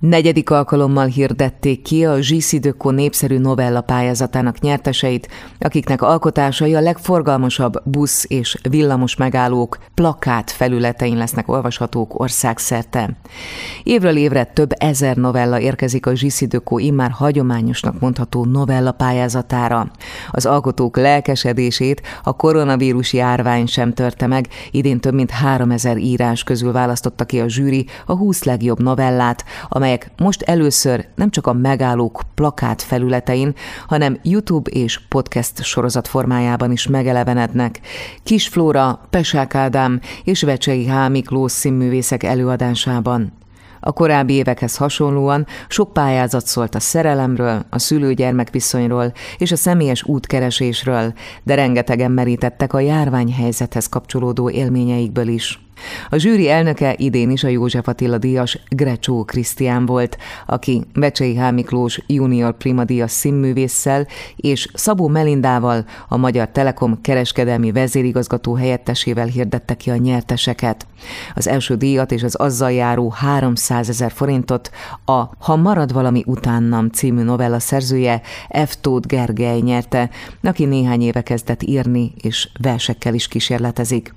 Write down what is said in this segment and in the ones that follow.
Negyedik alkalommal hirdették ki a Zsiszi Dökko népszerű novella pályázatának nyerteseit, akiknek alkotásai a legforgalmasabb busz és villamos megállók plakát felületein lesznek olvashatók országszerte. Évről évre több ezer novella érkezik a Zsiszi Dökko immár hagyományosnak mondható novella pályázatára. Az alkotók lelkesedését a koronavírus járvány sem törte meg, idén több mint 3000 írás közül választotta ki a zsűri a 20 legjobb novellát, amely amelyek most először nem csak a megállók plakát felületein, hanem YouTube és podcast sorozat formájában is megelevenednek. Kis Flóra, Pesák Ádám és Vecsei H. Miklós színművészek előadásában. A korábbi évekhez hasonlóan sok pályázat szólt a szerelemről, a szülő-gyermek viszonyról és a személyes útkeresésről, de rengetegen merítettek a járványhelyzethez kapcsolódó élményeikből is. A zsűri elnöke idén is a József Attila díjas Grecsó Krisztián volt, aki Becsei H. Miklós junior primadíjas színművésszel és Szabó Melindával, a Magyar Telekom kereskedelmi vezérigazgató helyettesével hirdette ki a nyerteseket. Az első díjat és az azzal járó 300 ezer forintot a Ha marad valami utánnam című novella szerzője F. Tóth Gergely nyerte, aki néhány éve kezdett írni és versekkel is kísérletezik.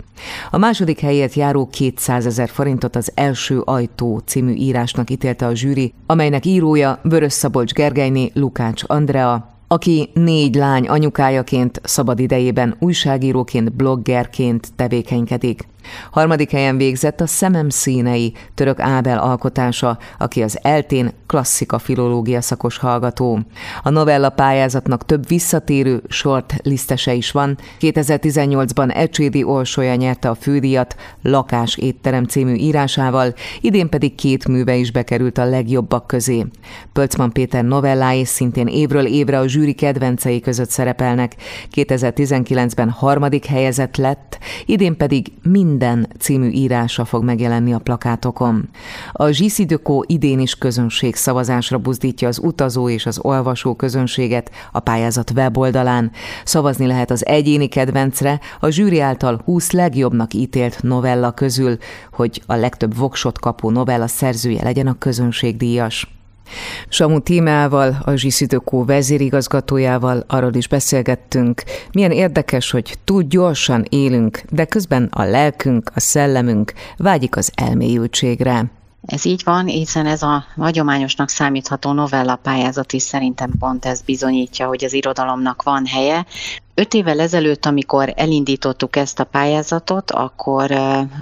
A második helyért járó 200 ezer forintot az első ajtó című írásnak ítélte a zsűri, amelynek írója Vörös Szabolcs Gergelyné Lukács Andrea, aki négy lány anyukájaként, szabad idejében újságíróként, bloggerként tevékenykedik. Harmadik helyen végzett a Szemem színei, török Ábel alkotása, aki az eltén klasszika filológia szakos hallgató. A novella pályázatnak több visszatérő short listese is van. 2018-ban Ecsédi Olsolya nyerte a fődíjat Lakás étterem című írásával, idén pedig két műve is bekerült a legjobbak közé. Pölcman Péter novellái szintén évről évre a zsűri kedvencei között szerepelnek. 2019-ben harmadik helyezett lett, idén pedig mind minden című írása fog megjelenni a plakátokon. A Zsiszidökó idén is közönség szavazásra buzdítja az utazó és az olvasó közönséget a pályázat weboldalán. Szavazni lehet az egyéni kedvencre, a zsűri által 20 legjobbnak ítélt novella közül, hogy a legtöbb voksot kapó novella szerzője legyen a közönségdíjas. Samu Tímeával, a Zsiszidökó vezérigazgatójával arról is beszélgettünk, milyen érdekes, hogy túl gyorsan élünk, de közben a lelkünk, a szellemünk vágyik az elmélyültségre. Ez így van, hiszen ez a hagyományosnak számítható novella pályázat is szerintem pont ez bizonyítja, hogy az irodalomnak van helye, Öt évvel ezelőtt, amikor elindítottuk ezt a pályázatot, akkor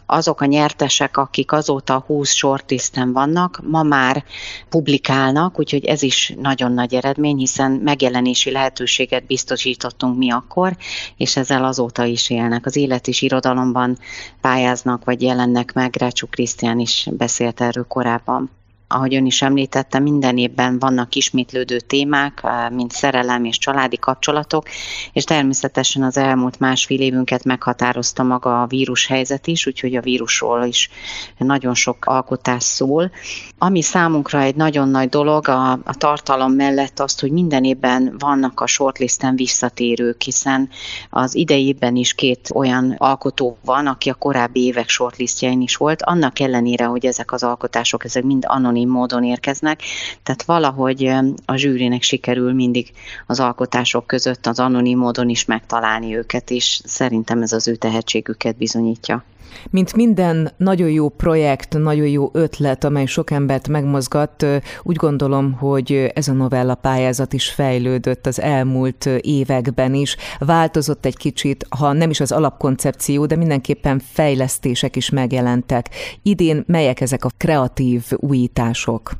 azok a nyertesek, akik azóta 20 shortlisten vannak, ma már publikálnak, úgyhogy ez is nagyon nagy eredmény, hiszen megjelenési lehetőséget biztosítottunk mi akkor, és ezzel azóta is élnek. Az élet és irodalomban pályáznak, vagy jelennek meg, Rácsú Krisztián is beszélt erről korábban ahogy ön is említette, minden évben vannak ismétlődő témák, mint szerelem és családi kapcsolatok, és természetesen az elmúlt másfél évünket meghatározta maga a vírus helyzet is, úgyhogy a vírusról is nagyon sok alkotás szól. Ami számunkra egy nagyon nagy dolog a, a tartalom mellett azt, hogy minden évben vannak a shortlisten visszatérők, hiszen az idejében is két olyan alkotó van, aki a korábbi évek shortlistjein is volt, annak ellenére, hogy ezek az alkotások, ezek mind anonim anonim módon érkeznek, tehát valahogy a zsűrinek sikerül mindig az alkotások között az anonim módon is megtalálni őket, és szerintem ez az ő tehetségüket bizonyítja. Mint minden nagyon jó projekt, nagyon jó ötlet, amely sok embert megmozgat, úgy gondolom, hogy ez a novella pályázat is fejlődött az elmúlt években is. Változott egy kicsit, ha nem is az alapkoncepció, de mindenképpen fejlesztések is megjelentek. Idén melyek ezek a kreatív újítások? шок.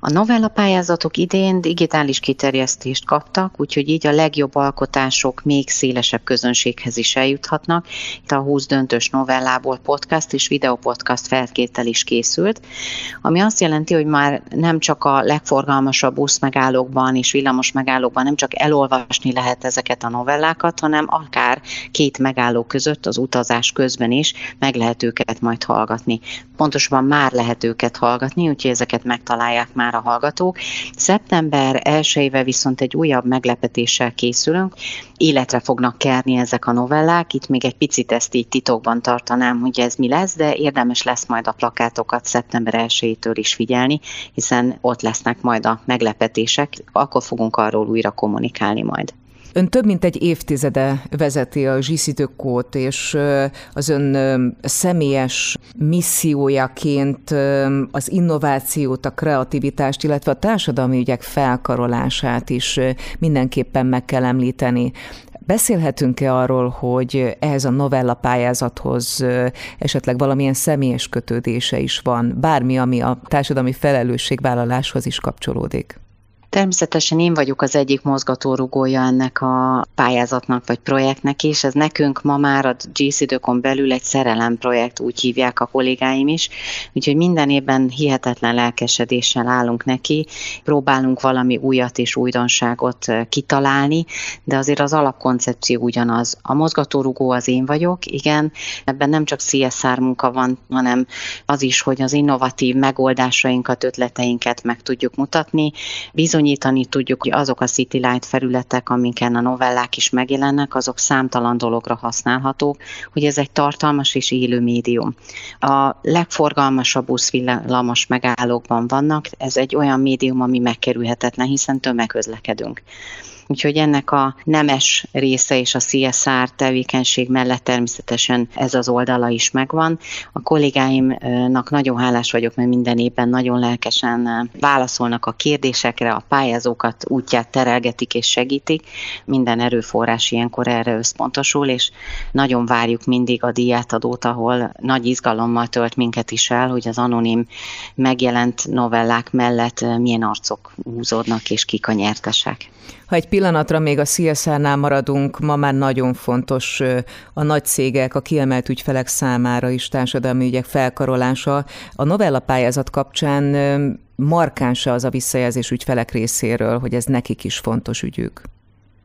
A novella pályázatok idén digitális kiterjesztést kaptak, úgyhogy így a legjobb alkotások még szélesebb közönséghez is eljuthatnak. Itt a 20 döntős novellából podcast és videopodcast feltétel is készült, ami azt jelenti, hogy már nem csak a legforgalmasabb buszmegállókban és villamos megállókban nem csak elolvasni lehet ezeket a novellákat, hanem akár két megálló között az utazás közben is meg lehet őket majd hallgatni. Pontosabban már lehet őket hallgatni, úgyhogy ezeket megtalálják már már a hallgatók. Szeptember 1 viszont egy újabb meglepetéssel készülünk, életre fognak kerni ezek a novellák. Itt még egy picit ezt így titokban tartanám, hogy ez mi lesz, de érdemes lesz majd a plakátokat szeptember 1 is figyelni, hiszen ott lesznek majd a meglepetések, akkor fogunk arról újra kommunikálni majd. Ön több mint egy évtizede vezeti a zsiszidőkót, és az ön személyes missziójaként az innovációt, a kreativitást, illetve a társadalmi ügyek felkarolását is mindenképpen meg kell említeni. Beszélhetünk-e arról, hogy ehhez a novella pályázathoz esetleg valamilyen személyes kötődése is van, bármi, ami a társadalmi felelősségvállaláshoz is kapcsolódik? Természetesen én vagyok az egyik mozgatórugója ennek a pályázatnak vagy projektnek is. Ez nekünk ma már a GCD-kon belül egy szerelem projekt, úgy hívják a kollégáim is. Úgyhogy minden évben hihetetlen lelkesedéssel állunk neki, próbálunk valami újat és újdonságot kitalálni, de azért az alapkoncepció ugyanaz. A mozgatórugó az én vagyok, igen, ebben nem csak CSR munka van, hanem az is, hogy az innovatív megoldásainkat, ötleteinket meg tudjuk mutatni. Bizony bizonyítani tudjuk, hogy azok a City Light felületek, amiken a novellák is megjelennek, azok számtalan dologra használhatók, hogy ez egy tartalmas és élő médium. A legforgalmasabb buszvillamos megállókban vannak, ez egy olyan médium, ami megkerülhetetlen, hiszen tömegközlekedünk. Úgyhogy ennek a nemes része és a CSR tevékenység mellett természetesen ez az oldala is megvan. A kollégáimnak nagyon hálás vagyok, mert minden évben nagyon lelkesen válaszolnak a kérdésekre, a pályázókat útját terelgetik és segítik. Minden erőforrás ilyenkor erre összpontosul, és nagyon várjuk mindig a díjátadót, ahol nagy izgalommal tölt minket is el, hogy az anonim megjelent novellák mellett milyen arcok húzódnak és kik a nyertesek. Ha egy pillanatra még a CSR-nál maradunk, ma már nagyon fontos a nagy cégek, a kiemelt ügyfelek számára is társadalmi ügyek felkarolása. A novella pályázat kapcsán markánsa az a visszajelzés ügyfelek részéről, hogy ez nekik is fontos ügyük.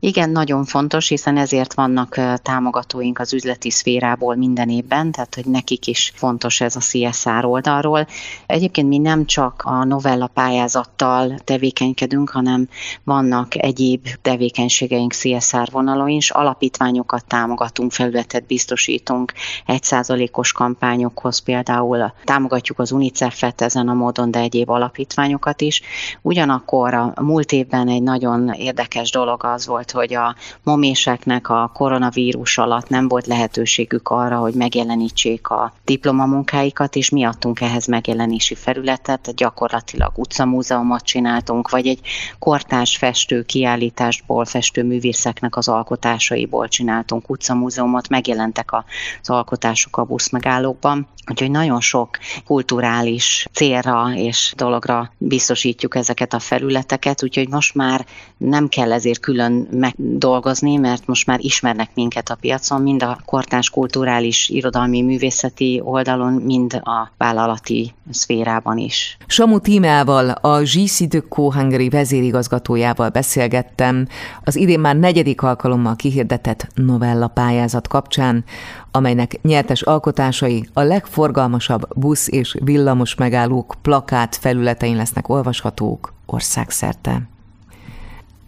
Igen, nagyon fontos, hiszen ezért vannak támogatóink az üzleti szférából minden évben, tehát hogy nekik is fontos ez a CSR oldalról. Egyébként mi nem csak a novella pályázattal tevékenykedünk, hanem vannak egyéb tevékenységeink CSR vonalon is, alapítványokat támogatunk, felületet biztosítunk, egyszázalékos kampányokhoz például támogatjuk az UNICEF-et ezen a módon, de egyéb alapítványokat is. Ugyanakkor a múlt évben egy nagyon érdekes dolog az volt, hogy a moméseknek a koronavírus alatt nem volt lehetőségük arra, hogy megjelenítsék a diplomamunkáikat, és mi adtunk ehhez megjelenési felületet, gyakorlatilag utcamúzeumot csináltunk, vagy egy kortárs festő kiállításból, festőművészeknek az alkotásaiból csináltunk utcamúzeumot, megjelentek az alkotások a buszmegállókban, úgyhogy nagyon sok kulturális célra és dologra biztosítjuk ezeket a felületeket, úgyhogy most már nem kell ezért külön megdolgozni, mert most már ismernek minket a piacon, mind a kortárs kulturális, irodalmi, művészeti oldalon, mind a vállalati szférában is. Samu Tímeával, a GC Deco Hungary vezérigazgatójával beszélgettem az idén már negyedik alkalommal kihirdetett novella pályázat kapcsán, amelynek nyertes alkotásai a legforgalmasabb busz és villamos megállók plakát felületein lesznek olvashatók országszerte.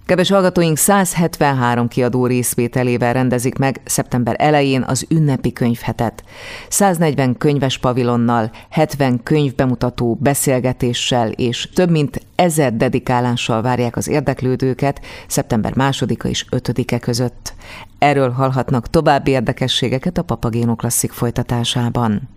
Kedves hallgatóink 173 kiadó részvételével rendezik meg szeptember elején az ünnepi könyvhetet. 140 könyves pavilonnal, 70 könyvbemutató beszélgetéssel és több mint ezer dedikálással várják az érdeklődőket szeptember 2-a és 5-e között. Erről hallhatnak további érdekességeket a Papagéno Klasszik folytatásában.